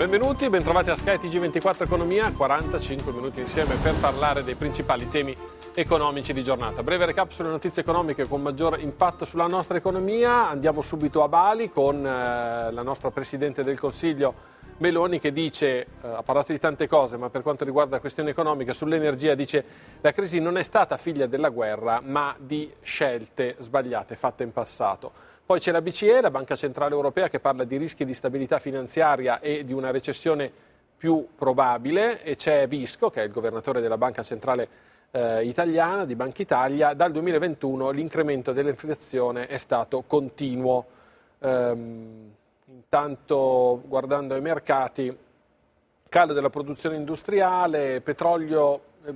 Benvenuti, bentrovati a Sky TG24 Economia, 45 minuti insieme per parlare dei principali temi economici di giornata. Breve recap sulle notizie economiche con maggior impatto sulla nostra economia. Andiamo subito a Bali con eh, la nostra Presidente del Consiglio Meloni che dice, eh, ha parlato di tante cose, ma per quanto riguarda la questione economica, sull'energia dice la crisi non è stata figlia della guerra, ma di scelte sbagliate fatte in passato. Poi c'è la BCE, la Banca Centrale Europea, che parla di rischi di stabilità finanziaria e di una recessione più probabile e c'è Visco, che è il governatore della Banca Centrale eh, Italiana, di Banca Italia. Dal 2021 l'incremento dell'inflazione è stato continuo. Ehm, intanto, guardando ai mercati, calo della produzione industriale, petrolio eh,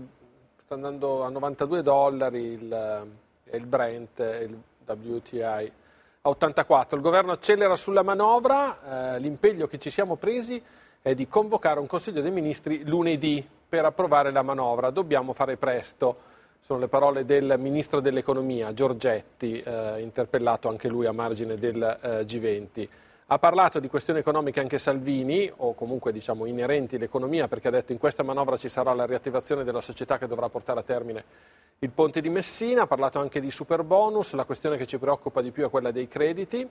sta andando a 92 dollari, il, eh, il Brent, il WTI a 84. Il governo accelera sulla manovra, eh, l'impegno che ci siamo presi è di convocare un Consiglio dei Ministri lunedì per approvare la manovra. Dobbiamo fare presto. Sono le parole del Ministro dell'Economia, Giorgetti, eh, interpellato anche lui a margine del eh, G20. Ha parlato di questioni economiche anche Salvini, o comunque diciamo inerenti all'economia, perché ha detto in questa manovra ci sarà la riattivazione della società che dovrà portare a termine il ponte di Messina, ha parlato anche di super bonus, la questione che ci preoccupa di più è quella dei crediti.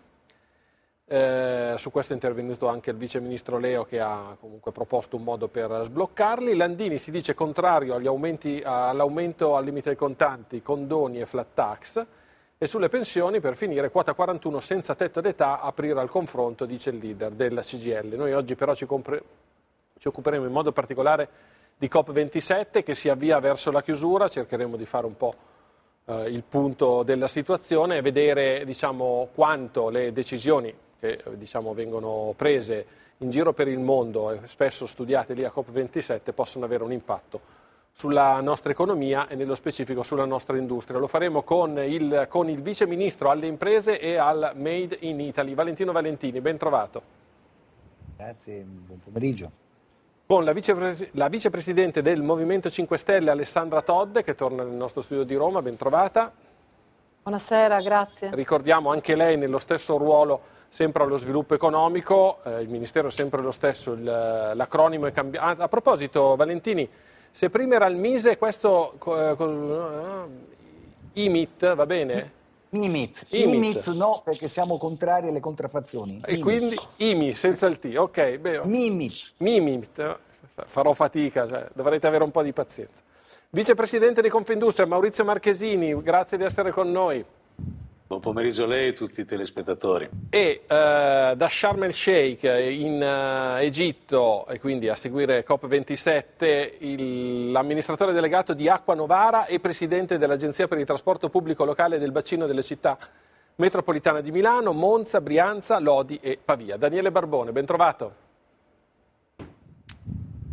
Eh, su questo è intervenuto anche il vice ministro Leo che ha comunque proposto un modo per sbloccarli. Landini si dice contrario aumenti, all'aumento al limite dei contanti, condoni e flat tax. E sulle pensioni, per finire, quota 41 senza tetto d'età, aprire al confronto, dice il leader della CGL. Noi oggi però ci, compre- ci occuperemo in modo particolare di COP27 che si avvia verso la chiusura, cercheremo di fare un po' eh, il punto della situazione e vedere diciamo, quanto le decisioni che diciamo, vengono prese in giro per il mondo e spesso studiate lì a COP27 possono avere un impatto sulla nostra economia e nello specifico sulla nostra industria. Lo faremo con il, con il Vice Ministro alle imprese e al Made in Italy, Valentino Valentini. Ben trovato. Grazie, buon pomeriggio con la, vicepres- la, vicepresidente del Movimento 5 Stelle Alessandra Todde che torna nel nostro studio di Roma, ben trovata. Buonasera, grazie. Ricordiamo anche lei nello stesso ruolo sempre allo sviluppo economico, eh, il Ministero è sempre lo stesso, il, l'acronimo è cambiato. Ah, a proposito Valentini, se prima era il Mise, questo eh, uh, IMIT va bene? Imit. Imit no, perché siamo contrari alle contraffazioni. E Mimit. quindi IMI senza il T, ok. Beh, Mimit. Mimit, farò fatica, cioè, dovrete avere un po' di pazienza. Vicepresidente di Confindustria Maurizio Marchesini, grazie di essere con noi. Buon pomeriggio a lei e a tutti i telespettatori. E eh, da Sharm el Sheikh in uh, Egitto, e quindi a seguire COP27, il, l'amministratore delegato di Acqua Novara e presidente dell'Agenzia per il trasporto pubblico locale del bacino delle città metropolitane di Milano, Monza, Brianza, Lodi e Pavia. Daniele Barbone, ben trovato.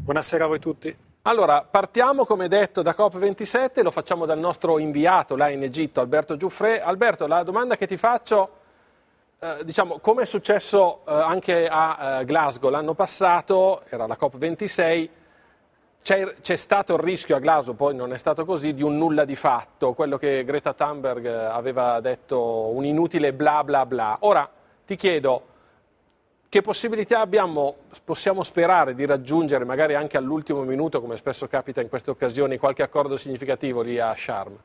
Buonasera a voi tutti. Allora, partiamo come detto da COP27, lo facciamo dal nostro inviato là in Egitto, Alberto Giuffre. Alberto, la domanda che ti faccio, eh, diciamo, come è successo eh, anche a eh, Glasgow l'anno passato, era la COP26, c'è, c'è, stato il rischio a Glasgow, poi non è stato così, di un nulla di fatto, quello che Greta Thunberg aveva detto un inutile bla bla bla. Ora ti chiedo, che possibilità abbiamo, possiamo sperare di raggiungere, magari anche all'ultimo minuto, come spesso capita in queste occasioni, qualche accordo significativo lì a Sharm?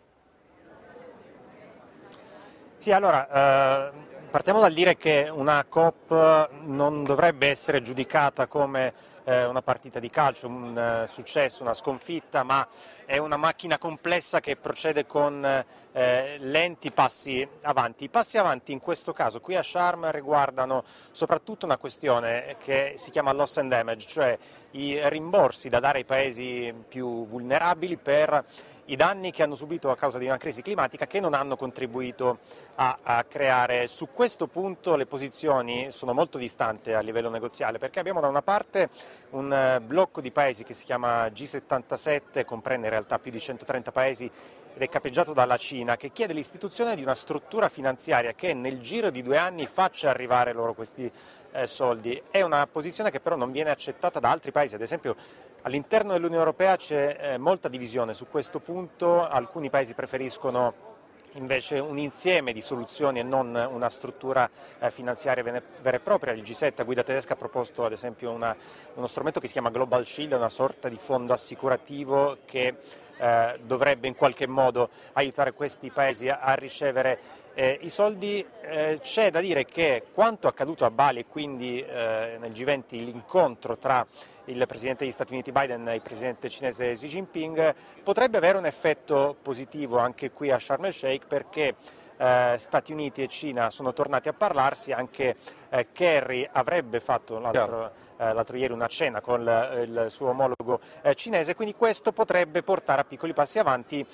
Sì, allora, eh, Partiamo dal dire che una COP non dovrebbe essere giudicata come eh, una partita di calcio, un uh, successo, una sconfitta, ma è una macchina complessa che procede con eh, lenti passi avanti. I passi avanti in questo caso qui a Sharm riguardano soprattutto una questione che si chiama loss and damage, cioè i rimborsi da dare ai paesi più vulnerabili per i danni che hanno subito a causa di una crisi climatica che non hanno contribuito a, a, creare. Su questo punto le posizioni sono molto distanti a livello negoziale perché abbiamo da una parte un eh, blocco di paesi che si chiama G77, comprende in realtà più di 130 paesi ed è capeggiato dalla Cina, che chiede l'istituzione di una struttura finanziaria che nel giro di due anni faccia arrivare loro questi eh, soldi. È una posizione che però non viene accettata da altri paesi, ad esempio all'interno dell'Unione Europea c'è eh, molta divisione su questo punto, alcuni paesi preferiscono invece un insieme di soluzioni e non una struttura eh, finanziaria vera e propria. Il G7 a guida tedesca ha proposto ad esempio una, uno strumento che si chiama Global Shield, una sorta di fondo assicurativo che eh, dovrebbe in qualche modo aiutare questi paesi a, a ricevere eh, i soldi. Eh, c'è da dire che quanto accaduto a Bali e quindi eh, nel G20 l'incontro tra il Presidente degli Stati Uniti Biden e il Presidente cinese Xi Jinping potrebbe avere un effetto positivo anche qui a Sharm el Sheikh perché eh, Stati Uniti e Cina sono tornati a parlarsi, anche eh, Kerry avrebbe fatto l'altro, eh, l'altro, ieri una cena con il, il suo omologo eh, cinese, quindi questo potrebbe portare a piccoli passi avanti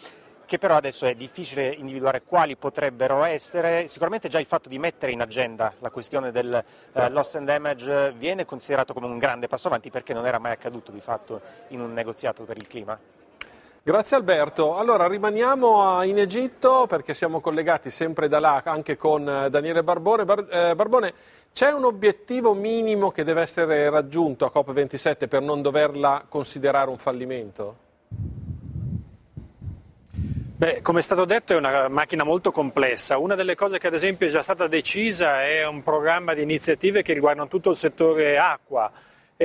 che però adesso è difficile individuare quali potrebbero essere. Sicuramente già il fatto di mettere in agenda la questione del eh, certo. loss and damage viene considerato come un grande passo avanti perché non era mai accaduto di fatto in un negoziato per il clima. Grazie Alberto. Allora rimaniamo in Egitto perché siamo collegati sempre da là anche con eh, Daniele Barbone. Bar- eh, Barbone, c'è un obiettivo minimo che deve essere raggiunto a COP27 per non doverla considerare un fallimento? Beh, come è stato detto è una macchina molto complessa. Una delle cose che ad esempio è già stata decisa è un programma di iniziative che riguardano tutto il settore acqua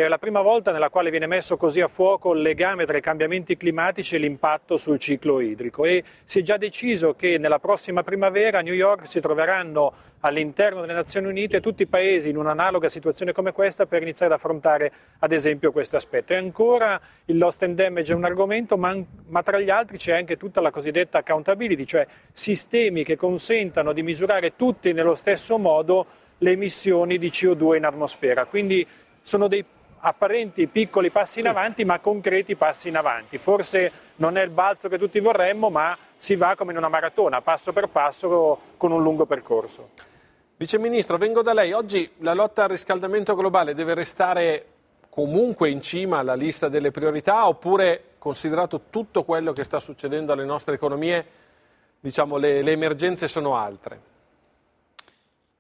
è la prima volta nella quale viene messo così a fuoco il legame tra i cambiamenti climatici e l'impatto sul ciclo idrico e si è già deciso che nella prossima primavera a New York si troveranno all'interno delle Nazioni Unite tutti i paesi in un'analoga situazione come questa per iniziare ad affrontare ad esempio questo aspetto. E ancora il lost and damage è un argomento, ma, ma tra gli altri c'è anche tutta la cosiddetta accountability, cioè sistemi che consentano di misurare tutti nello stesso modo le emissioni di CO2 in atmosfera. Quindi sono dei apparenti piccoli passi in avanti ma concreti passi in avanti. Forse non è il balzo che tutti vorremmo ma si va come in una maratona, passo per passo con un lungo percorso. Vice Ministro, vengo da lei. Oggi la lotta al riscaldamento globale deve restare comunque in cima alla lista delle priorità oppure considerato tutto quello che sta succedendo alle nostre economie, diciamo, le, le emergenze sono altre?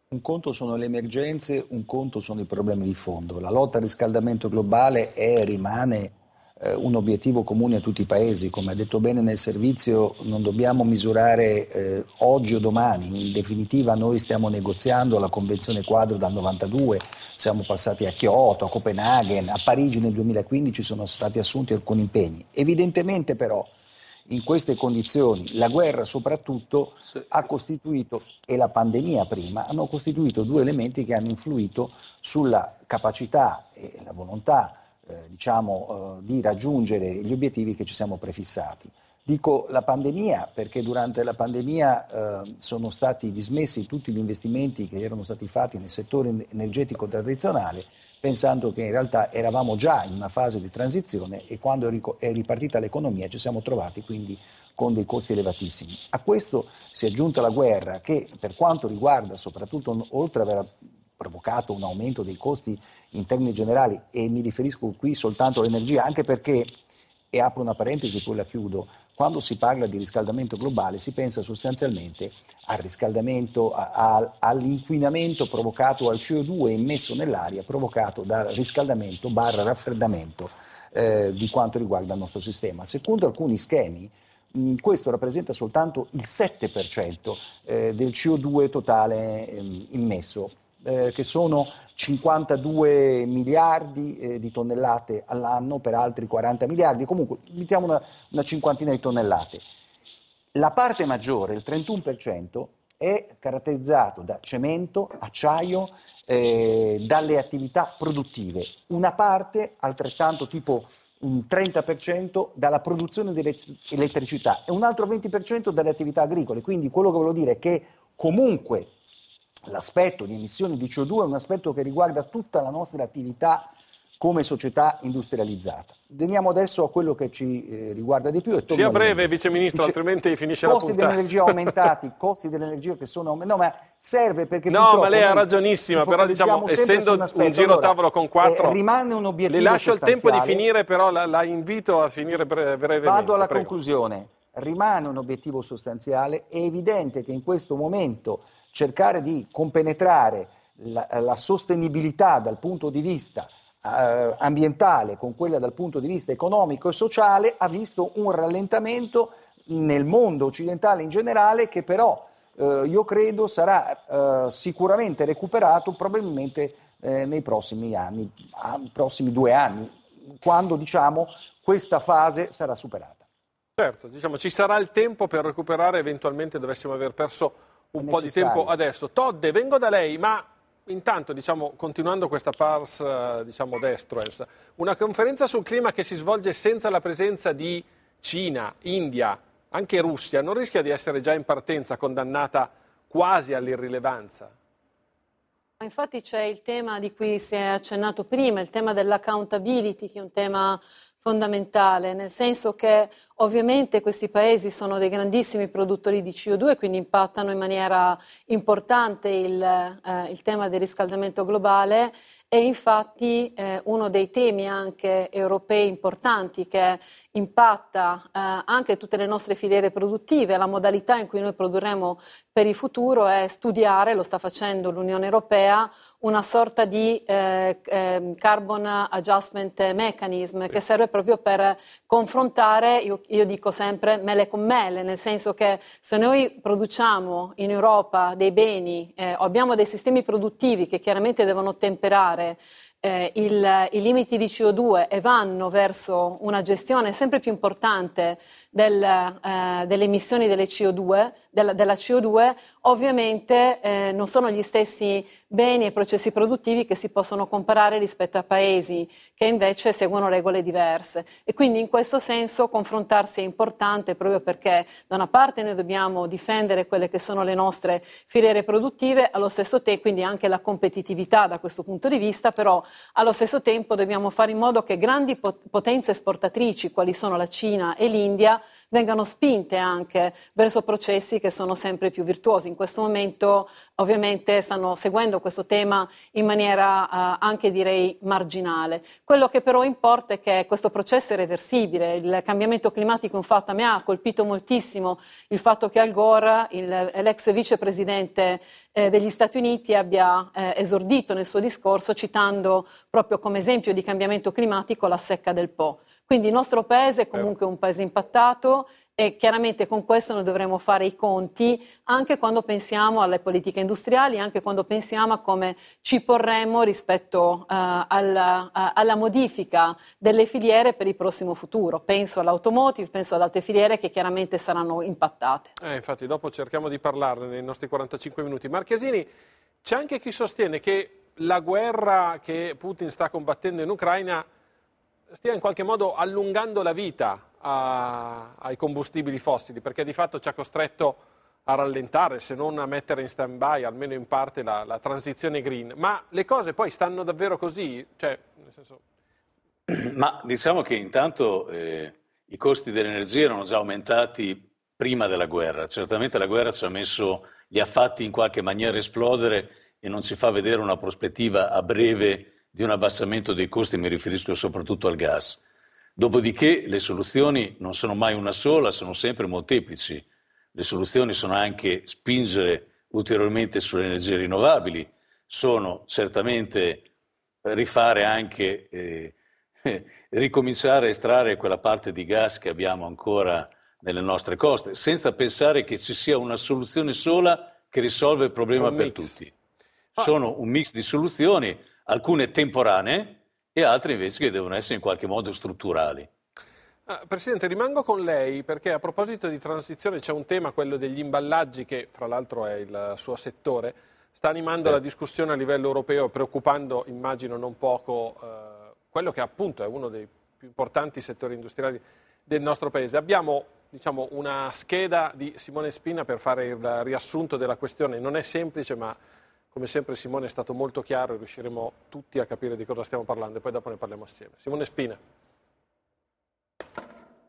Un conto sono le emergenze, un conto sono i problemi di fondo. La lotta al riscaldamento globale è e rimane eh, un obiettivo comune a tutti i paesi. Come ha detto bene nel servizio, non dobbiamo misurare eh, oggi o domani. In definitiva noi stiamo negoziando la Convenzione quadro dal 92, siamo passati a Kyoto, a Copenaghen, a Parigi nel 2015 sono stati assunti alcuni impegni. Evidentemente però in queste condizioni la guerra soprattutto sì. ha costituito, e la pandemia prima, hanno costituito due elementi che hanno influito sulla capacità e la volontà eh, diciamo, eh, di raggiungere gli obiettivi che ci siamo prefissati. Dico la pandemia perché durante la pandemia eh, sono stati dismessi tutti gli investimenti che erano stati fatti nel settore energetico tradizionale pensando che in realtà eravamo già in una fase di transizione e quando è ripartita l'economia ci siamo trovati quindi con dei costi elevatissimi. A questo si è aggiunta la guerra che per quanto riguarda soprattutto oltre ad aver provocato un aumento dei costi in termini generali e mi riferisco qui soltanto all'energia anche perché e apro una parentesi poi la chiudo, quando si parla di riscaldamento globale si pensa sostanzialmente al riscaldamento, a, a, all'inquinamento provocato al CO2 immesso nell'aria provocato dal riscaldamento barra raffreddamento eh, di quanto riguarda il nostro sistema. Secondo alcuni schemi mh, questo rappresenta soltanto il 7% eh, del CO2 totale eh, immesso, che sono 52 miliardi eh, di tonnellate all'anno per altri 40 miliardi, comunque mettiamo una, una cinquantina di tonnellate. La parte maggiore, il 31%, è caratterizzato da cemento, acciaio, eh, dalle attività produttive. Una parte, altrettanto tipo un 30% dalla produzione di elettricità e un altro 20% dalle attività agricole. Quindi quello che voglio dire è che comunque l'aspetto di emissioni di CO2 è un aspetto che riguarda tutta la nostra attività come società industrializzata. Veniamo adesso a quello che ci eh, riguarda di più. Sia breve, Vice Ministro, Dice, altrimenti finisce la puntata. Costi dell'energia aumentati, costi dell'energia che sono aumentati. No, ma serve perché No, ma lei ha ragionissima, però diciamo, essendo un, un giro allora, tavolo con quattro... Eh, rimane un obiettivo Le lascio il tempo di finire, però la, la invito a finire brevemente. Vado alla prego. conclusione. Rimane un obiettivo sostanziale. È evidente che in questo momento cercare di compenetrare la, la sostenibilità dal punto di vista eh, ambientale con quella dal punto di vista economico e sociale ha visto un rallentamento nel mondo occidentale in generale che però eh, io credo sarà eh, sicuramente recuperato probabilmente eh, nei prossimi anni, prossimi due anni, quando diciamo questa fase sarà superata. Certo, diciamo, ci sarà il tempo per recuperare, eventualmente dovessimo aver perso un po' di tempo adesso. Todde, vengo da lei, ma intanto, diciamo, continuando questa pars eh, diciamo, destruens, una conferenza sul clima che si svolge senza la presenza di Cina, India, anche Russia, non rischia di essere già in partenza condannata quasi all'irrilevanza? Infatti c'è il tema di cui si è accennato prima, il tema dell'accountability, che è un tema fondamentale, nel senso che ovviamente questi paesi sono dei grandissimi produttori di CO2, quindi impattano in maniera importante il, eh, il tema del riscaldamento globale e infatti eh, uno dei temi anche europei importanti che impatta eh, anche tutte le nostre filiere produttive, la modalità in cui noi produrremo per il futuro è studiare, lo sta facendo l'Unione Europea, una sorta di eh, eh, carbon adjustment mechanism che serve proprio per confrontare, io, io, dico sempre, mele con mele, nel senso che se noi produciamo in Europa dei beni eh, o abbiamo dei sistemi produttivi che chiaramente devono temperare eh, il, i limiti di CO2 e vanno verso una gestione sempre più importante del, eh, delle emissioni delle CO2, della, della CO2, ovviamente eh, non sono gli stessi beni e processi produttivi che si possono comparare rispetto a paesi che invece seguono regole diverse. E quindi in questo senso confrontarsi è importante proprio perché da una parte noi dobbiamo difendere quelle che sono le nostre filiere produttive, allo stesso tempo quindi anche la competitività da questo punto di vista, però allo stesso tempo dobbiamo fare in modo che grandi potenze esportatrici, quali sono la Cina e l'India, vengano spinte anche verso processi che sono sempre più virtuosi. In questo momento ovviamente stanno seguendo questo tema in maniera eh, anche direi marginale. Quello che però importa è che questo processo è reversibile, il cambiamento climatico è un a me ha colpito moltissimo il fatto che Al Gore, il, l'ex vicepresidente eh, degli Stati Uniti, abbia eh, esordito nel suo discorso citando proprio come esempio di cambiamento climatico la secca del Po. Quindi il nostro paese è comunque un paese impattato e chiaramente con questo noi dovremo fare i conti anche quando pensiamo alle politiche industriali, anche quando pensiamo a come ci porremo rispetto uh, alla, uh, alla, modifica delle filiere per il prossimo futuro. Penso all'automotive, penso ad altre filiere che chiaramente saranno impattate. Eh, infatti dopo cerchiamo di parlarne nei nostri 45 minuti. Marchesini, c'è anche chi sostiene che la guerra che Putin sta combattendo in Ucraina stia in qualche modo allungando la vita a, ai combustibili fossili, perché di fatto ci ha costretto a rallentare, se non a mettere in stand-by, almeno in parte, la, la transizione green. Ma le cose poi stanno davvero così? Cioè, senso... Ma diciamo che intanto eh, i costi dell'energia erano già aumentati prima della guerra. Certamente la guerra ci ha messo, li ha fatti in qualche maniera esplodere e non ci fa vedere una prospettiva a breve di un abbassamento dei costi, mi riferisco soprattutto al gas. Dopodiché le soluzioni non sono mai una sola, sono sempre molteplici. Le soluzioni sono anche spingere ulteriormente sulle energie rinnovabili, sono certamente rifare anche, eh, ricominciare a estrarre quella parte di gas che abbiamo ancora nelle nostre coste, senza pensare che ci sia una soluzione sola che risolve il problema per tutti. Sono un mix di soluzioni alcune temporanee e altre invece che devono essere in qualche modo strutturali. Ah, Presidente, rimango con lei perché a proposito di transizione c'è un tema, quello degli imballaggi, che fra l'altro è il suo settore, sta animando la discussione a livello europeo, preoccupando, immagino, non poco eh, quello che appunto è uno dei più importanti settori industriali del nostro Paese. Abbiamo diciamo, una scheda di Simone Spina per fare il riassunto della questione. Non è semplice, ma come sempre Simone è stato molto chiaro e riusciremo tutti a capire di cosa stiamo parlando e poi dopo ne parliamo assieme. Simone Spina.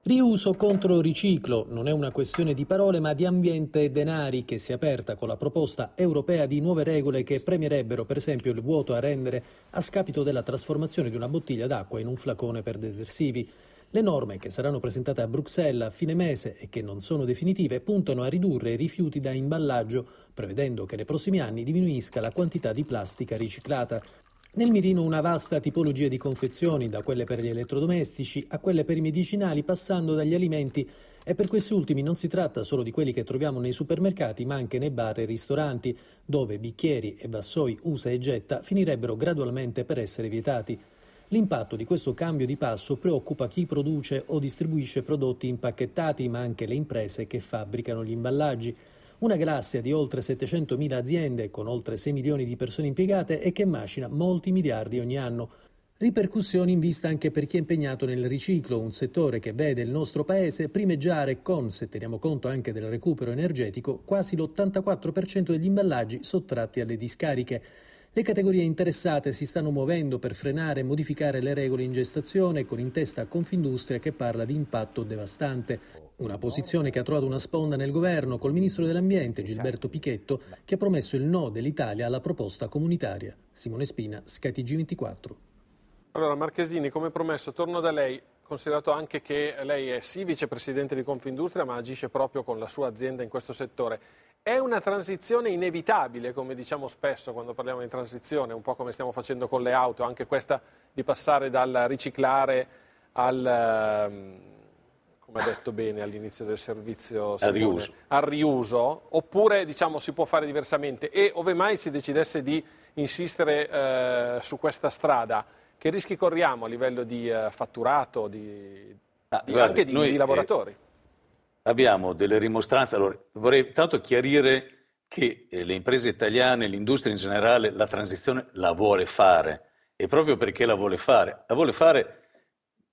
Riuso contro riciclo non è una questione di parole ma di ambiente e denari che si è aperta con la proposta europea di nuove regole che premierebbero per esempio il vuoto a rendere a scapito della trasformazione di una bottiglia d'acqua in un flacone per detersivi. Le norme che saranno presentate a Bruxelles a fine mese e che non sono definitive puntano a ridurre i rifiuti da imballaggio, prevedendo che nei prossimi anni diminuisca la quantità di plastica riciclata. Nel mirino una vasta tipologia di confezioni, da quelle per gli elettrodomestici a quelle per i medicinali, passando dagli alimenti. E per questi ultimi non si tratta solo di quelli che troviamo nei supermercati, ma anche nei bar e ristoranti, dove bicchieri e vassoi usa e getta finirebbero gradualmente per essere vietati. L'impatto di questo cambio di passo preoccupa chi produce o distribuisce prodotti impacchettati, ma anche le imprese che fabbricano gli imballaggi. Una galassia di oltre 700.000 aziende con oltre 6 milioni di persone impiegate e che macina molti miliardi ogni anno. Ripercussioni in vista anche per chi è impegnato nel riciclo, un settore che vede il nostro paese primeggiare con, se teniamo conto anche del recupero energetico, quasi l'84% degli imballaggi sottratti alle discariche. Le categorie interessate si stanno muovendo per frenare e modificare le regole in gestazione con in testa Confindustria che parla di impatto devastante. Una posizione che ha trovato una sponda nel governo col ministro dell'Ambiente Gilberto Pichetto che ha promesso il no dell'Italia alla proposta comunitaria. Simone Spina, SkyTG 24. Allora Marchesini, come promesso, torno da lei, considerato anche che lei è sì vicepresidente di Confindustria ma agisce proprio con la sua azienda in questo settore. È una transizione inevitabile, come diciamo spesso quando parliamo di transizione, un po' come stiamo facendo con le auto, anche questa di passare dal riciclare al come ha detto bene all'inizio del servizio Simone, al, riuso. al riuso, oppure diciamo, si può fare diversamente e ove mai si decidesse di insistere eh, su questa strada, che rischi corriamo a livello di eh, fatturato, di, ah, di, guardi, anche di, noi, di lavoratori? Eh, abbiamo delle rimostranze, allora, vorrei tanto chiarire che eh, le imprese italiane, l'industria in generale, la transizione la vuole fare e proprio perché la vuole fare, la vuole fare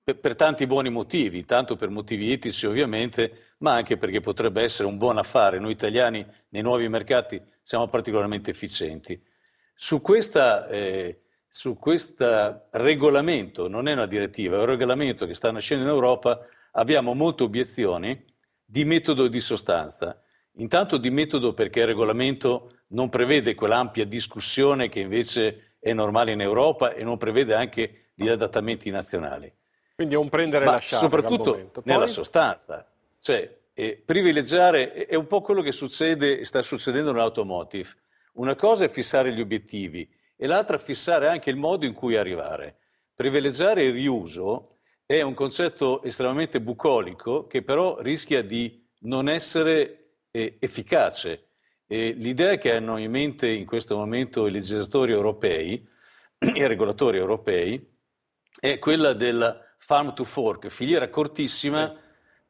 per, per, tanti buoni motivi, tanto per motivi etici ovviamente, ma anche perché potrebbe essere un buon affare. Noi italiani nei nuovi mercati siamo particolarmente efficienti. Su questo eh, regolamento, non è una direttiva, è un regolamento che sta nascendo in Europa, abbiamo molte obiezioni di metodo e di sostanza. Intanto di metodo perché il regolamento non prevede quell'ampia discussione che invece è normale in Europa e non prevede anche gli adattamenti nazionali. Quindi è un prendere e lasciare. Soprattutto Poi... nella sostanza. Cioè, eh, privilegiare è un po' quello che succede e sta succedendo nell'automotive. Una cosa è fissare gli obiettivi e l'altra fissare anche il modo in cui arrivare. Privilegiare il riuso è un concetto estremamente bucolico che però rischia di non essere eh, efficace. E l'idea che hanno in mente in questo momento i legislatori europei, i regolatori europei, è quella del farm to fork, filiera cortissima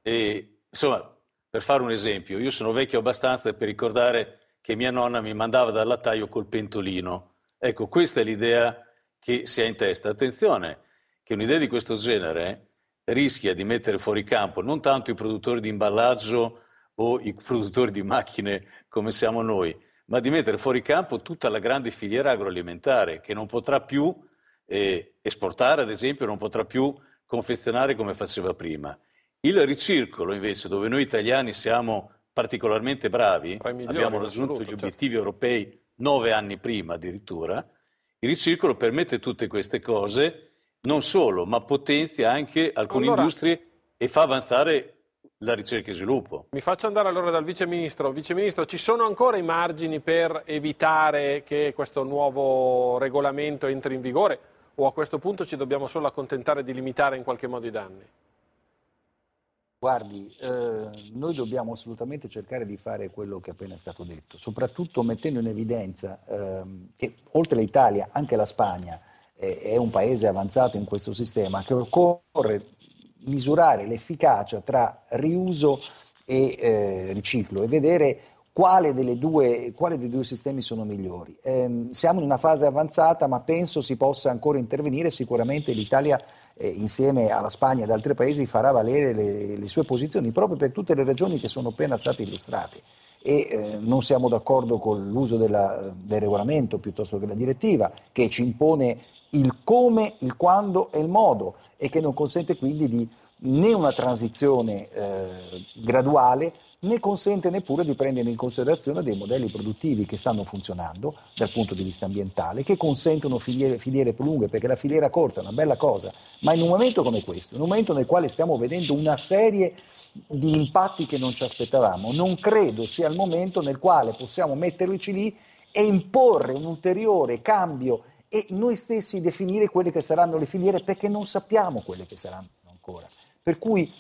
e insomma, per fare un esempio, io sono vecchio abbastanza per ricordare che mia nonna mi mandava dal lattaio col pentolino. Ecco, questa è l'idea che si ha in testa. Attenzione, che un'idea di questo genere rischia di mettere fuori campo non tanto i produttori di imballaggio o i produttori di macchine come siamo noi, ma di mettere fuori campo tutta la grande filiera agroalimentare che non potrà più eh, esportare, ad esempio, non potrà più confezionare come faceva prima. Il ricircolo, invece, dove noi italiani siamo particolarmente bravi, abbiamo raggiunto gli certo. obiettivi certo. europei nove anni prima addirittura, il ricircolo permette tutte queste cose, non solo, ma potenzia anche alcune allora, industrie e fa avanzare la ricerca e sviluppo. Mi faccio andare allora dal Vice Ministro. Vice Ministro, ci sono ancora i margini per evitare che questo nuovo regolamento entri in vigore? o a questo punto ci dobbiamo solo accontentare di limitare in qualche modo i danni? Guardi, eh, noi dobbiamo assolutamente cercare di fare quello che è appena stato detto, soprattutto mettendo in evidenza eh, che oltre l'Italia anche la Spagna è, un paese avanzato in questo sistema, che occorre misurare l'efficacia tra riuso e eh, riciclo e vedere quale, due, quale, dei due sistemi sono migliori. Eh, siamo in una fase avanzata, ma penso si possa ancora intervenire. Sicuramente l'Italia, eh, insieme alla Spagna e ad altri paesi, farà valere le, le, sue posizioni proprio per tutte le ragioni che sono appena state illustrate. E eh, non siamo d'accordo con l'uso della, del regolamento piuttosto che la direttiva, che ci impone il come, il quando e il modo e che non consente quindi di né una transizione eh, graduale né consente neppure di prendere in considerazione dei modelli produttivi che stanno funzionando dal punto di vista ambientale, che consentono filiere, filiere più lunghe, perché la filiera corta è una bella cosa, ma in un momento come questo, in un momento nel quale stiamo vedendo una serie di impatti che non ci aspettavamo, non credo sia il momento nel quale possiamo metterci lì e imporre un ulteriore cambio e noi stessi definire quelle che saranno le filiere perché non sappiamo quelle che saranno ancora. Per cui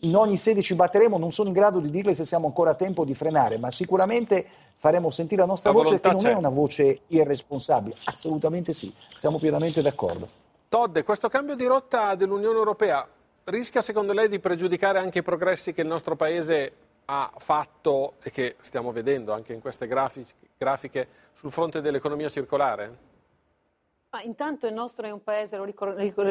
in ogni sede ci batteremo, non sono in grado di dirle se siamo ancora a tempo di frenare, ma sicuramente faremo sentire la nostra la voce che non c'è. è una voce irresponsabile, assolutamente sì, siamo pienamente d'accordo. Todd, questo cambio di rotta dell'Unione Europea rischia secondo lei di pregiudicare anche i progressi che il nostro Paese ha fatto e che stiamo vedendo anche in queste grafiche sul fronte dell'economia circolare? Ma intanto il nostro è un paese, lo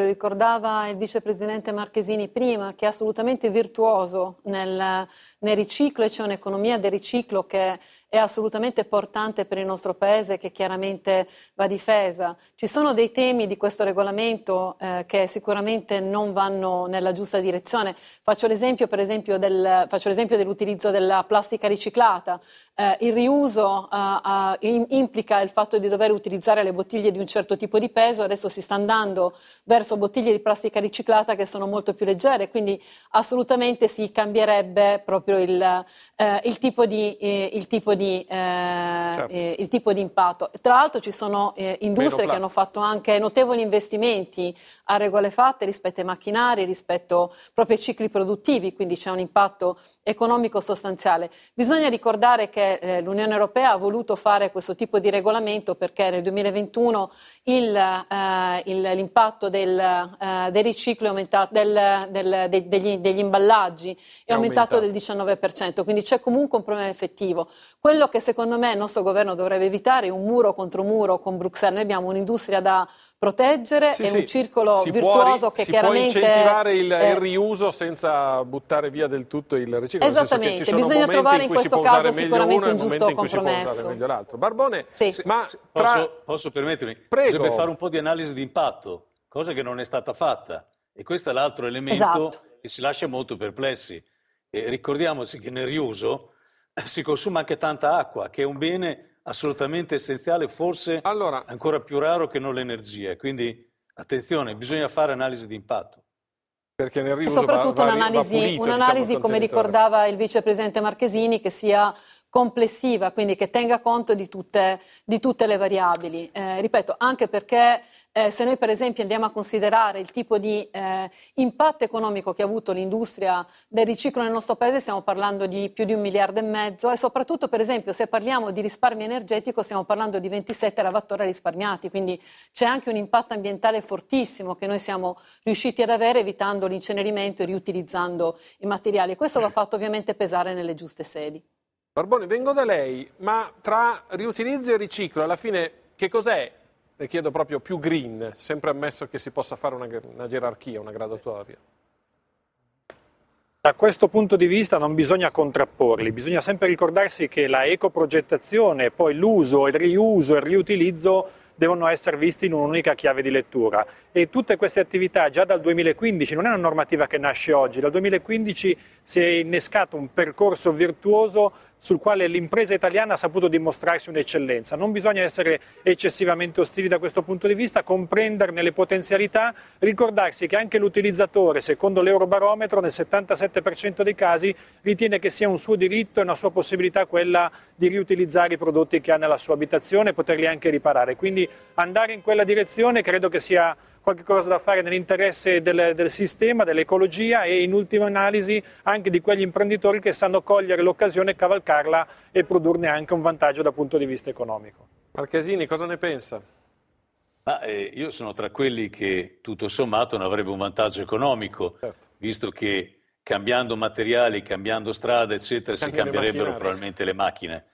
ricordava il vicepresidente Marchesini prima, che è assolutamente virtuoso nel, nel riciclo e c'è un'economia del riciclo che è assolutamente portante per il nostro paese che chiaramente va difesa. Ci sono dei temi di questo regolamento eh, che sicuramente non vanno nella giusta direzione. Faccio l'esempio, esempio, del, faccio l'esempio dell'utilizzo della plastica riciclata. Eh, il riuso eh, in, implica il fatto di dover utilizzare le bottiglie di un certo tipo di peso, adesso si sta andando verso bottiglie di plastica riciclata che sono molto più leggere, quindi assolutamente si cambierebbe proprio il, eh, il tipo di, eh, il tipo di di, eh, certo. eh, il tipo di impatto. Tra l'altro ci sono eh, industrie che hanno fatto anche notevoli investimenti a regole fatte rispetto ai macchinari, rispetto proprio ai cicli produttivi, quindi c'è un impatto economico sostanziale. Bisogna ricordare che eh, l'Unione Europea ha voluto fare questo tipo di regolamento perché nel 2021 il, eh, il, l'impatto del, eh, del riciclo è aumentato, del, del, de, degli, degli, imballaggi è, è aumentato, aumentato del 19%, quindi c'è comunque un problema effettivo. Quello che secondo me il nostro governo dovrebbe evitare è un muro contro muro con Bruxelles. Noi abbiamo un'industria da proteggere sì, e sì. un circolo si virtuoso che si chiaramente... Si può incentivare il, eh, il, riuso senza buttare via del tutto il riciclo. Esattamente, bisogna trovare in, in questo caso sicuramente un giusto compromesso. Barbone, sì. ma tra... posso, posso permettermi? Prego. Bisogna fare un po' di analisi di impatto, cosa che non è stata fatta. E questo è l'altro elemento esatto. che si lascia molto perplessi. E ricordiamoci che nel riuso si consuma anche tanta acqua, che è un bene assolutamente essenziale, forse allora, ancora più raro che non l'energia. Quindi attenzione, bisogna fare analisi di impatto. Perché nel riuso e soprattutto va, va, un'analisi, pulito, un'analisi diciamo, come ricordava il vicepresidente Marchesini, che sia complessiva, quindi che tenga conto di tutte, di tutte le variabili. Eh, ripeto, anche perché eh, se noi per esempio andiamo a considerare il tipo di eh, impatto economico che ha avuto l'industria del riciclo nel nostro paese, stiamo parlando di più di un miliardo e mezzo. E soprattutto per esempio se parliamo di risparmio energetico stiamo parlando di 27 terawattora risparmiati, quindi c'è anche un impatto ambientale fortissimo che noi siamo riusciti ad avere evitando l'incenerimento e riutilizzando i materiali. Questo va fatto ovviamente pesare nelle giuste sedi. Barboni, vengo da lei, ma tra riutilizzo e riciclo, alla fine che cos'è? Le chiedo proprio più green, sempre ammesso che si possa fare una, una gerarchia, una gradatoria. Da questo punto di vista non bisogna contrapporli, bisogna sempre ricordarsi che la ecoprogettazione, poi l'uso, il riuso e il riutilizzo devono essere visti in un'unica chiave di lettura. E tutte queste attività già dal 2015, non è una normativa che nasce oggi, dal 2015 si è innescato un percorso virtuoso sul quale l'impresa italiana ha saputo dimostrarsi un'eccellenza. Non bisogna essere eccessivamente ostili da questo punto di vista, comprenderne le potenzialità, ricordarsi che anche l'utilizzatore, secondo l'Eurobarometro, nel 77% dei casi ritiene che sia un suo diritto e una sua possibilità quella di riutilizzare i prodotti che ha nella sua abitazione e poterli anche riparare. Quindi andare in quella direzione credo che sia qualche cosa da fare nell'interesse del, del, sistema, dell'ecologia e in ultima analisi anche di quegli imprenditori che sanno cogliere l'occasione, cavalcarla e produrne anche un vantaggio dal punto di vista economico. Marchesini, cosa ne pensa? Ma, eh, io sono tra quelli che tutto sommato non avrebbe un vantaggio economico, certo. visto che cambiando materiali, cambiando strade, eccetera, Cambi si cambierebbero probabilmente le macchine.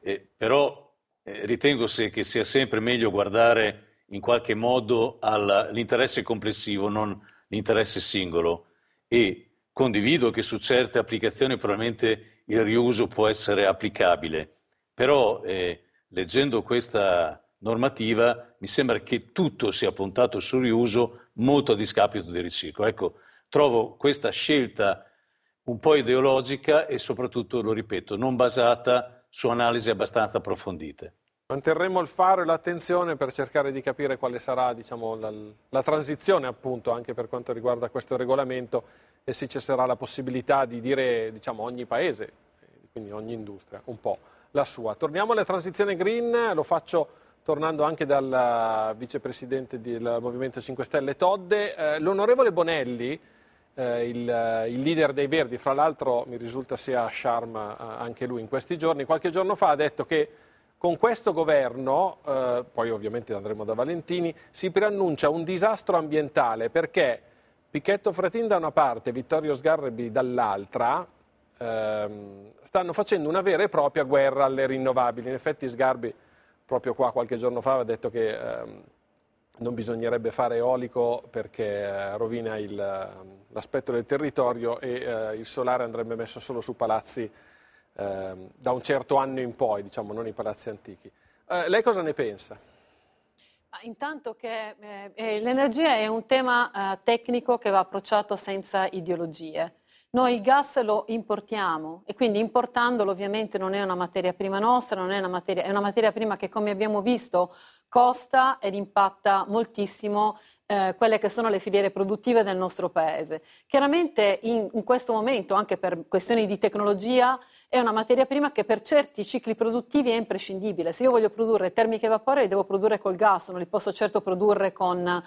Eh, però eh, ritengo se, che sia sempre meglio guardare in qualche modo all'interesse complessivo, non l'interesse singolo. E condivido che su certe applicazioni probabilmente il riuso può essere applicabile, però eh, leggendo questa normativa mi sembra che tutto sia puntato sul riuso molto a discapito del riciclo. Ecco, trovo questa scelta un po' ideologica e soprattutto, lo ripeto, non basata su analisi abbastanza approfondite. Manterremo il faro e l'attenzione per cercare di capire quale sarà diciamo, la, la, transizione appunto anche per quanto riguarda questo regolamento e se ci sarà la possibilità di dire diciamo, ogni paese, quindi ogni industria, un po' la sua. Torniamo alla transizione green, lo faccio tornando anche dal vicepresidente del Movimento 5 Stelle Todde. Eh, l'onorevole Bonelli, eh, il, il, leader dei Verdi, fra l'altro mi risulta sia a Sharm eh, anche lui in questi giorni, qualche giorno fa ha detto che con questo governo, eh, poi ovviamente andremo da Valentini, si preannuncia un disastro ambientale perché Picchetto Fratin da una parte, Vittorio Sgarbi dall'altra, ehm, stanno facendo una vera e propria guerra alle rinnovabili. In effetti Sgarbi proprio qua qualche giorno fa ha detto che ehm, non bisognerebbe fare eolico perché eh, rovina il, l'aspetto del territorio e eh, il solare andrebbe messo solo su palazzi eh, da un certo anno in poi, diciamo, non i palazzi antichi. Eh, lei cosa ne pensa? Intanto che eh, eh, l'energia è un tema eh, tecnico che va approcciato senza ideologie. Noi il gas lo importiamo e quindi importandolo ovviamente non è una materia prima nostra, è una materia, è una materia prima che come abbiamo visto costa ed impatta moltissimo eh, quelle che sono le filiere produttive del nostro paese. Chiaramente in, in, questo momento, anche per questioni di tecnologia, è una materia prima che per certi cicli produttivi è imprescindibile. Se io voglio produrre termiche e vapore, li devo produrre col gas, non li posso certo produrre con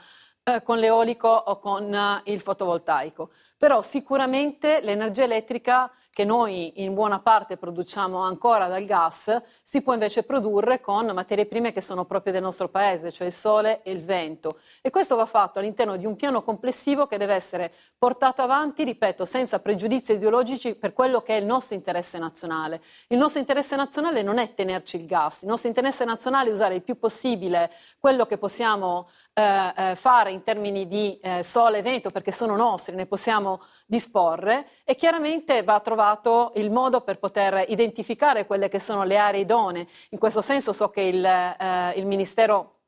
eh, con l'eolico o con eh, il fotovoltaico. Però sicuramente l'energia elettrica che noi in buona parte produciamo ancora dal gas, si può invece produrre con materie prime che sono proprie del nostro paese, cioè il sole e il vento. E questo va fatto all'interno di un piano complessivo che deve essere portato avanti, ripeto, senza pregiudizi ideologici per quello che è il nostro interesse nazionale. Il nostro interesse nazionale non è tenerci il gas, il nostro interesse nazionale è usare il più possibile quello che possiamo eh, eh, fare in termini di eh, sole e vento perché sono nostri, ne possiamo disporre e chiaramente va trovato il modo per poter identificare quelle che sono le aree idonee. In questo senso so che il, eh, il Ministero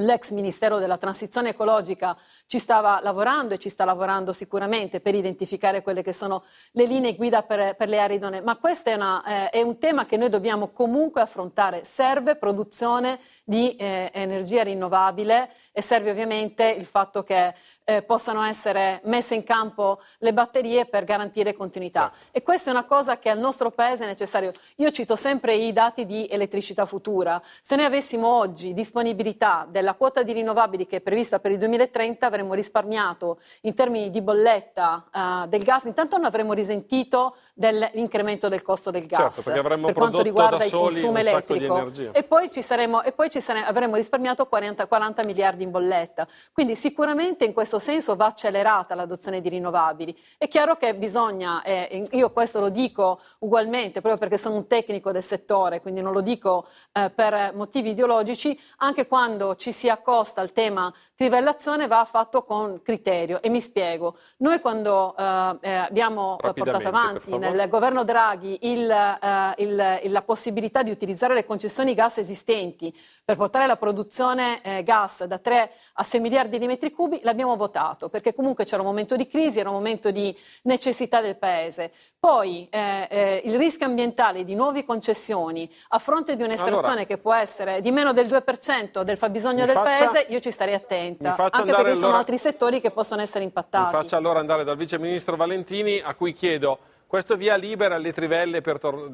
L'ex Ministero della Transizione Ecologica ci stava lavorando e ci sta lavorando sicuramente per identificare quelle che sono le linee guida per, per le aree idonee, ma questo è, eh, è, un tema che noi dobbiamo comunque affrontare. Serve produzione di eh, energia rinnovabile e serve ovviamente il fatto che eh, possano essere messe in campo le batterie per garantire continuità. E questa è una cosa che al nostro Paese è necessario. Io cito sempre i dati di elettricità futura. Se noi avessimo oggi disponibilità della quota di rinnovabili che è prevista per il 2030 avremmo risparmiato in termini di bolletta uh, del gas, intanto non avremo risentito dell'incremento del costo del gas certo, per quanto riguarda il consumo elettrico e poi, ci saremo, e poi ci saremo, avremo risparmiato 40, 40 miliardi in bolletta. Quindi sicuramente in questo senso va accelerata l'adozione di rinnovabili. È chiaro che bisogna, eh, io questo lo dico ugualmente proprio perché sono un tecnico del settore, quindi non lo dico eh, per motivi ideologici, anche quando ci si accosta al tema trivellazione va fatto con criterio e mi spiego. Noi quando eh, eh abbiamo portato avanti nel governo Draghi il, eh, il, il, la possibilità di utilizzare le concessioni gas esistenti per portare la produzione eh, gas da 3 a 6 miliardi di metri cubi, l'abbiamo votato perché comunque c'era un momento di crisi, era un momento di necessità del Paese. Poi eh, eh, il rischio ambientale di nuove concessioni a fronte di un'estrazione allora, che può essere di meno del 2% del fabbisogno del faccia, Paese, io ci starei attenta, anche perché allora, sono altri settori che possono essere impattati. Mi faccia allora andare dal Vice Ministro Valentini a cui chiedo questo via libera alle trivelle per, tor-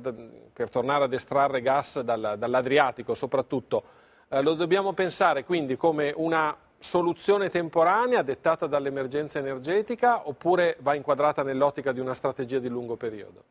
per tornare ad estrarre gas dal, dall'Adriatico soprattutto, eh, lo dobbiamo pensare quindi come una soluzione temporanea dettata dall'emergenza energetica oppure va inquadrata nell'ottica di una strategia di lungo periodo?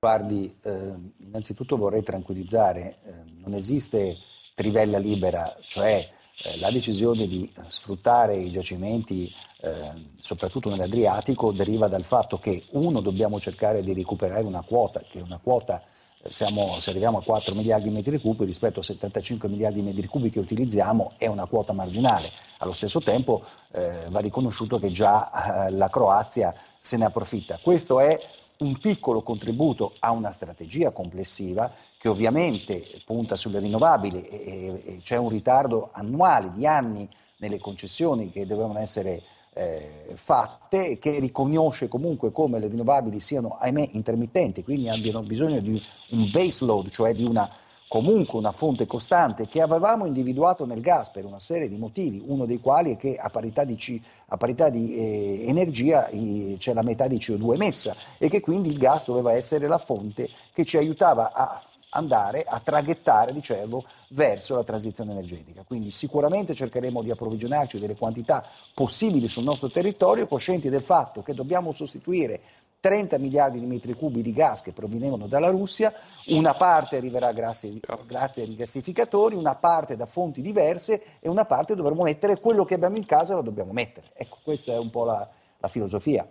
Guardi, eh, innanzitutto vorrei tranquillizzare, eh, non esiste trivella libera, cioè Eh, la decisione di sfruttare i giacimenti, eh, soprattutto nell'Adriatico, deriva dal fatto che uno dobbiamo cercare di recuperare una quota, che è una quota siamo, se arriviamo a 4 miliardi di metri cubi rispetto a 75 miliardi di metri cubi che utilizziamo è una quota marginale. Allo stesso tempo eh, va riconosciuto che già eh, la Croazia se ne approfitta. Questo è un piccolo contributo a una strategia complessiva che ovviamente punta sulle rinnovabili e, e, c'è un ritardo annuale di anni nelle concessioni che dovevano essere eh, fatte che riconosce comunque come le rinnovabili siano, ahimè, intermittenti, quindi abbiano bisogno di un base load, cioè di una, comunque una fonte costante che avevamo individuato nel gas per una serie di motivi, uno dei quali è che a parità di, C, a parità di eh, energia i, c'è la metà di CO2 emessa e che quindi il gas doveva essere la fonte che ci aiutava a andare a traghettare, dicevo, verso la transizione energetica. Quindi sicuramente cercheremo di approvvigionarci delle quantità possibili sul nostro territorio, coscienti del fatto che dobbiamo sostituire 30 miliardi di metri cubi di gas che provenivano dalla Russia, una parte arriverà grazie, grazie, ai rigassificatori, una parte da fonti diverse e una parte dovremo mettere quello che abbiamo in casa lo dobbiamo mettere. Ecco, questa è un po' la, la filosofia.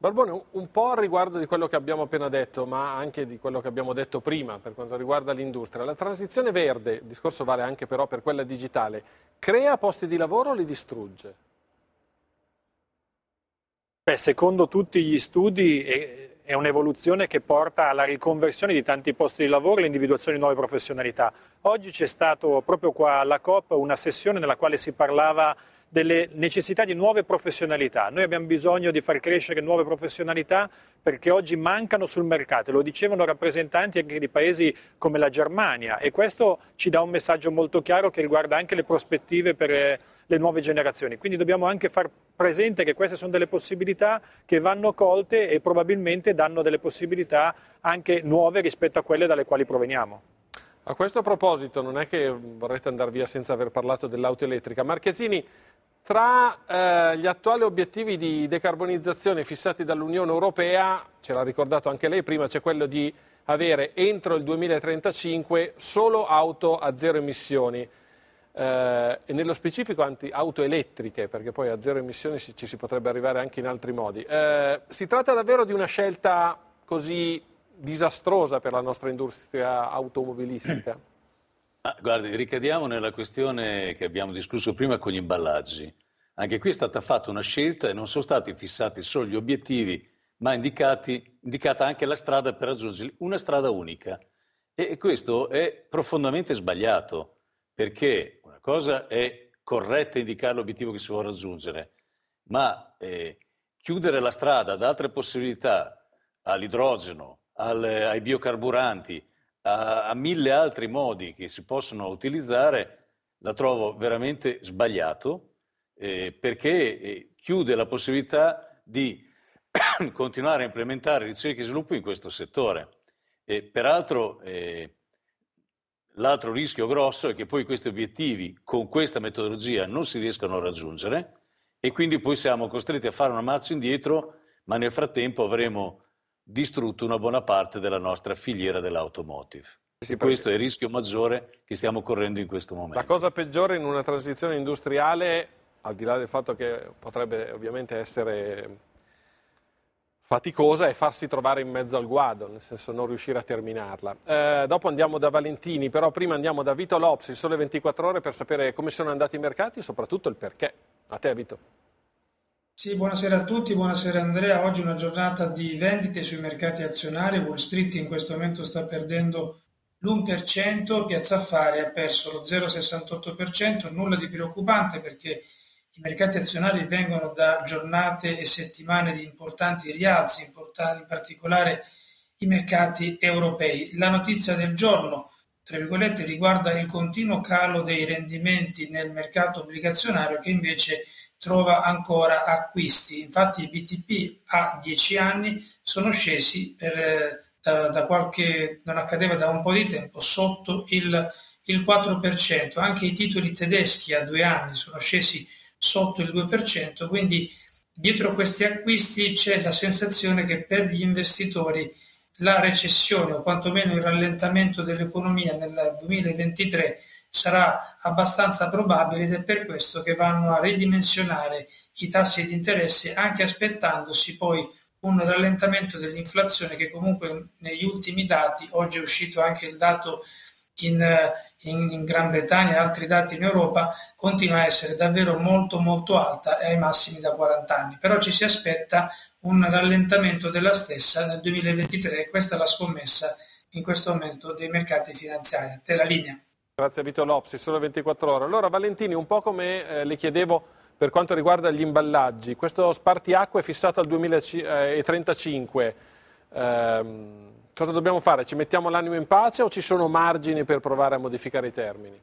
Barbone, un po' a riguardo di quello che abbiamo appena detto, ma anche di quello che abbiamo detto prima per quanto riguarda l'industria. La transizione verde, il discorso vale anche però per quella digitale, crea posti di lavoro o li distrugge? Beh, secondo tutti gli studi è un'evoluzione che porta alla riconversione di tanti posti di lavoro e all'individuazione di nuove professionalità. Oggi c'è stato proprio qua alla COP una sessione nella quale si parlava delle necessità di nuove professionalità. Noi abbiamo bisogno di far crescere nuove professionalità perché oggi mancano sul mercato, lo dicevano rappresentanti anche di paesi come la Germania e questo ci dà un messaggio molto chiaro che riguarda anche le prospettive per eh, le nuove generazioni. Quindi dobbiamo anche far presente che queste sono delle possibilità che vanno colte e probabilmente danno delle possibilità anche nuove rispetto a quelle dalle quali proveniamo. A questo proposito, non è che vorrete andare via senza aver parlato dell'auto elettrica. Marchesini, tra eh, gli attuali obiettivi di decarbonizzazione fissati dall'Unione Europea, ce l'ha ricordato anche lei prima, c'è quello di avere entro il 2035 solo auto a zero emissioni eh, e nello specifico anti auto elettriche, perché poi a zero emissioni ci, ci si potrebbe arrivare anche in altri modi. Eh, si tratta davvero di una scelta così disastrosa per la nostra industria automobilistica? Ah, guardi, ricadiamo nella questione che abbiamo discusso prima con gli imballaggi. Anche qui è stata fatta una scelta e non sono stati fissati solo gli obiettivi, ma indicati, indicata anche la strada per raggiungerli, una strada unica. E questo è profondamente sbagliato, perché una cosa è corretta indicare l'obiettivo che si vuole raggiungere, ma eh, chiudere la strada ad altre possibilità, all'idrogeno, al, ai biocarburanti, a, a mille altri modi che si possono utilizzare, la trovo veramente sbagliato eh, perché eh, chiude la possibilità di continuare a implementare ricerca e sviluppo in questo settore. E, peraltro eh, l'altro rischio grosso è che poi questi obiettivi con questa metodologia non si riescano a raggiungere e quindi poi siamo costretti a fare una marcia indietro, ma nel frattempo avremo distrutto una buona parte della nostra filiera dell'automotive. Sì, questo è il rischio maggiore che stiamo correndo in questo momento. La cosa peggiore in una transizione industriale, al di là del fatto che potrebbe ovviamente essere faticosa, è farsi trovare in mezzo al guado, nel senso non riuscire a terminarla. Eh, dopo andiamo da Valentini, però prima andiamo da Vito Lops, il Sole 24 Ore, per sapere come sono andati i mercati e soprattutto il perché. A te, Vito. Sì, buonasera a tutti, buonasera Andrea. Oggi è una giornata di vendite sui mercati azionari. Wall Street in questo momento sta perdendo l'1%, Piazza Affari ha perso lo 0,68%, nulla di preoccupante perché i mercati azionari vengono da giornate e settimane di importanti rialzi, in particolare i mercati europei. La notizia del giorno, tra virgolette, riguarda il continuo calo dei rendimenti nel mercato obbligazionario che invece trova ancora acquisti. Infatti i BTP a 10 anni sono scesi per, eh, da, da, qualche, non accadeva da un po' di tempo, sotto il, il 4%. Anche i titoli tedeschi a due anni sono scesi sotto il 2%, quindi dietro questi acquisti c'è la sensazione che per gli investitori la recessione o quantomeno il rallentamento dell'economia nel 2023 sarà abbastanza probabile ed è per questo che vanno a ridimensionare i tassi di interesse anche aspettandosi poi un rallentamento dell'inflazione che comunque negli ultimi dati, oggi è uscito anche il dato in, in, in, Gran Bretagna e altri dati in Europa, continua a essere davvero molto molto alta ai massimi da 40 anni. Però ci si aspetta un rallentamento della stessa nel 2023 e questa è la scommessa in questo momento dei mercati finanziari. Te la linea. Grazie a Vito Lopsi, solo 24 ore. Allora Valentini, un po' come eh, le chiedevo per quanto riguarda gli imballaggi, questo spartiacque è fissato al 2035. Eh, cosa dobbiamo fare? Ci mettiamo l'animo in pace o ci sono margini per provare a modificare i termini?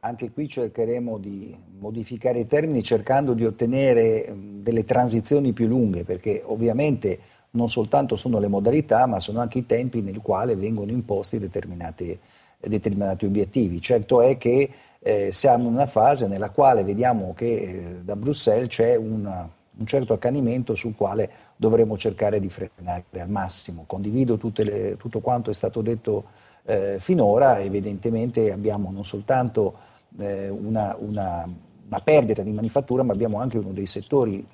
Anche qui cercheremo di modificare i termini cercando di ottenere delle transizioni più lunghe, perché ovviamente non soltanto sono le modalità, ma sono anche i tempi nel quali vengono imposti determinati, determinati obiettivi. Certo è che eh, siamo in una fase nella quale vediamo che eh, da Bruxelles c'è una, un certo accanimento sul quale dovremo cercare di frenare al massimo. Condivido le, tutto quanto è stato detto eh, finora, evidentemente abbiamo non soltanto eh, una, una, una, perdita di manifattura, ma abbiamo anche uno dei settori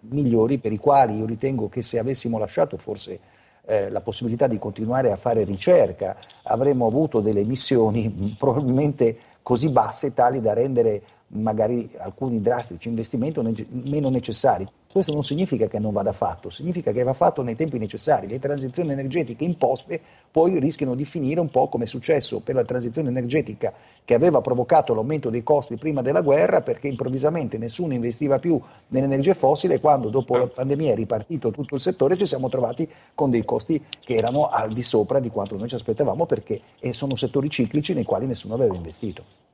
migliori per i quali io ritengo che se avessimo lasciato forse eh, la possibilità di continuare a fare ricerca avremmo avuto delle emissioni probabilmente così basse tali da rendere magari alcuni drastici investimenti meno necessari. Questo non significa che non vada fatto, significa che va fatto nei tempi necessari. Le transizioni energetiche imposte poi rischiano di finire un po' come è successo per la transizione energetica che aveva provocato l'aumento dei costi prima della guerra perché improvvisamente nessuno investiva più nell'energia fossile e quando dopo la pandemia è ripartito tutto il settore ci siamo trovati con dei costi che erano al di sopra di quanto noi ci aspettavamo perché sono settori ciclici nei quali nessuno aveva investito.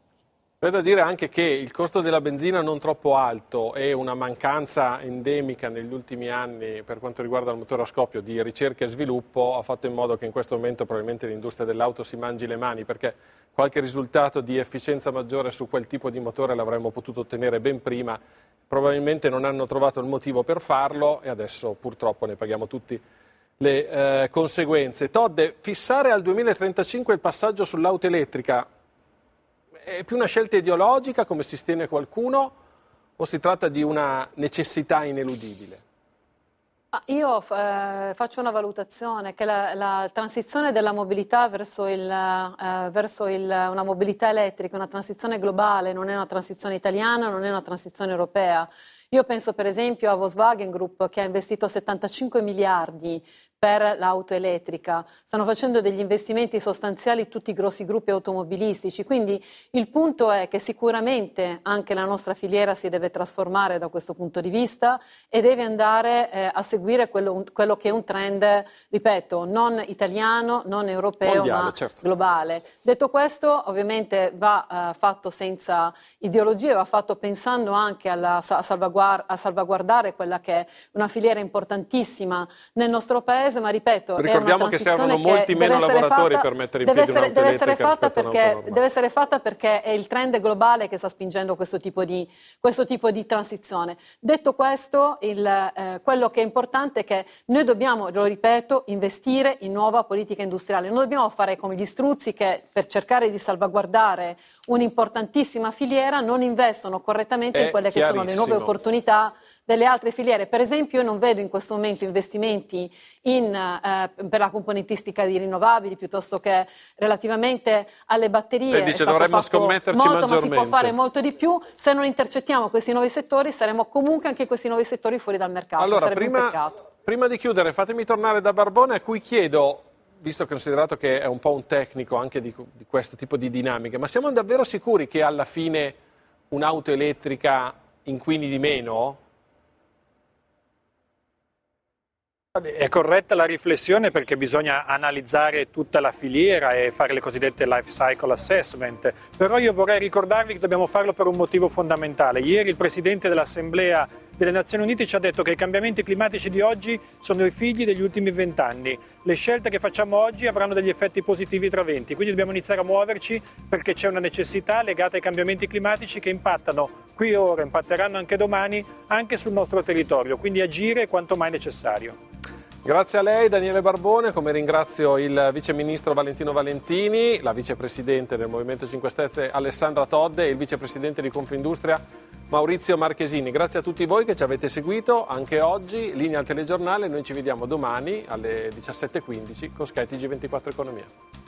C'è da dire anche che il costo della benzina non troppo alto e una mancanza endemica negli ultimi anni per quanto riguarda il motore a scoppio di ricerca e sviluppo ha fatto in modo che in questo momento probabilmente l'industria dell'auto si mangi le mani perché qualche risultato di efficienza maggiore su quel tipo di motore l'avremmo potuto ottenere ben prima. Probabilmente non hanno trovato il motivo per farlo e adesso purtroppo ne paghiamo tutti le eh, conseguenze. Todde, fissare al 2035 il passaggio sull'auto elettrica è più una scelta ideologica, come si sostiene qualcuno, o si tratta di una necessità ineludibile? Io eh, faccio una valutazione che la, la, transizione della mobilità verso, il, eh, verso il, una mobilità elettrica, una transizione globale, non è una transizione italiana, non è una transizione europea. Io penso per esempio a Volkswagen Group che ha investito 75 miliardi per l'auto elettrica, stanno facendo degli investimenti sostanziali tutti i grossi gruppi automobilistici, quindi il punto è che sicuramente anche la nostra filiera si deve trasformare da questo punto di vista e deve andare eh, a seguire quello, quello, che è un trend, ripeto, non italiano, non europeo, Mondiale, ma certo. globale. Detto questo, ovviamente va eh, fatto senza ideologie, va fatto pensando anche alla, a, salvaguard- a salvaguardare quella che è una filiera importantissima nel nostro paese paese, ma ripeto, ricordiamo che servono molti meno lavoratori fatta, per mettere in piedi essere, deve essere, fatta perché, deve essere fatta perché è il trend globale che sta spingendo questo tipo di, questo tipo di transizione. Detto questo, il, eh, quello che è importante è che noi dobbiamo, lo ripeto, investire in nuova politica industriale. Non dobbiamo fare come gli struzzi che per cercare di salvaguardare un'importantissima filiera non investono correttamente è in quelle che sono le nuove opportunità delle altre filiere. Per esempio io non vedo in questo momento investimenti in, eh, per la componentistica di rinnovabili piuttosto che relativamente alle batterie. Beh, dice, dovremmo scommetterci molto, maggiormente. Ma si può fare molto di più. Se non intercettiamo questi nuovi settori saremo comunque anche questi nuovi settori fuori dal mercato. Allora, prima, prima di chiudere fatemi tornare da Barbone a cui chiedo visto considerato che è un po' un tecnico anche di, di, questo tipo di dinamiche, ma siamo davvero sicuri che alla fine un'auto elettrica inquini di meno? È corretta la riflessione perché bisogna analizzare tutta la filiera e fare le cosiddette life cycle assessment, però io vorrei ricordarvi che dobbiamo farlo per un motivo fondamentale. Ieri il Presidente dell'Assemblea delle Nazioni Unite ci ha detto che i cambiamenti climatici di oggi sono i figli degli ultimi vent'anni. Le scelte che facciamo oggi avranno degli effetti positivi tra venti, quindi dobbiamo iniziare a muoverci perché c'è una necessità legata ai cambiamenti climatici che impattano qui ora, impatteranno anche domani, anche sul nostro territorio, quindi agire quanto mai necessario. Grazie a lei Daniele Barbone, come ringrazio il vice ministro Valentino Valentini, la vicepresidente del Movimento 5 Stelle Alessandra Todde e il vicepresidente di Confindustria Maurizio Marchesini. Grazie a tutti voi che ci avete seguito anche oggi, linea al telegiornale, noi ci vediamo domani alle 17.15 con Sky TG24 Economia.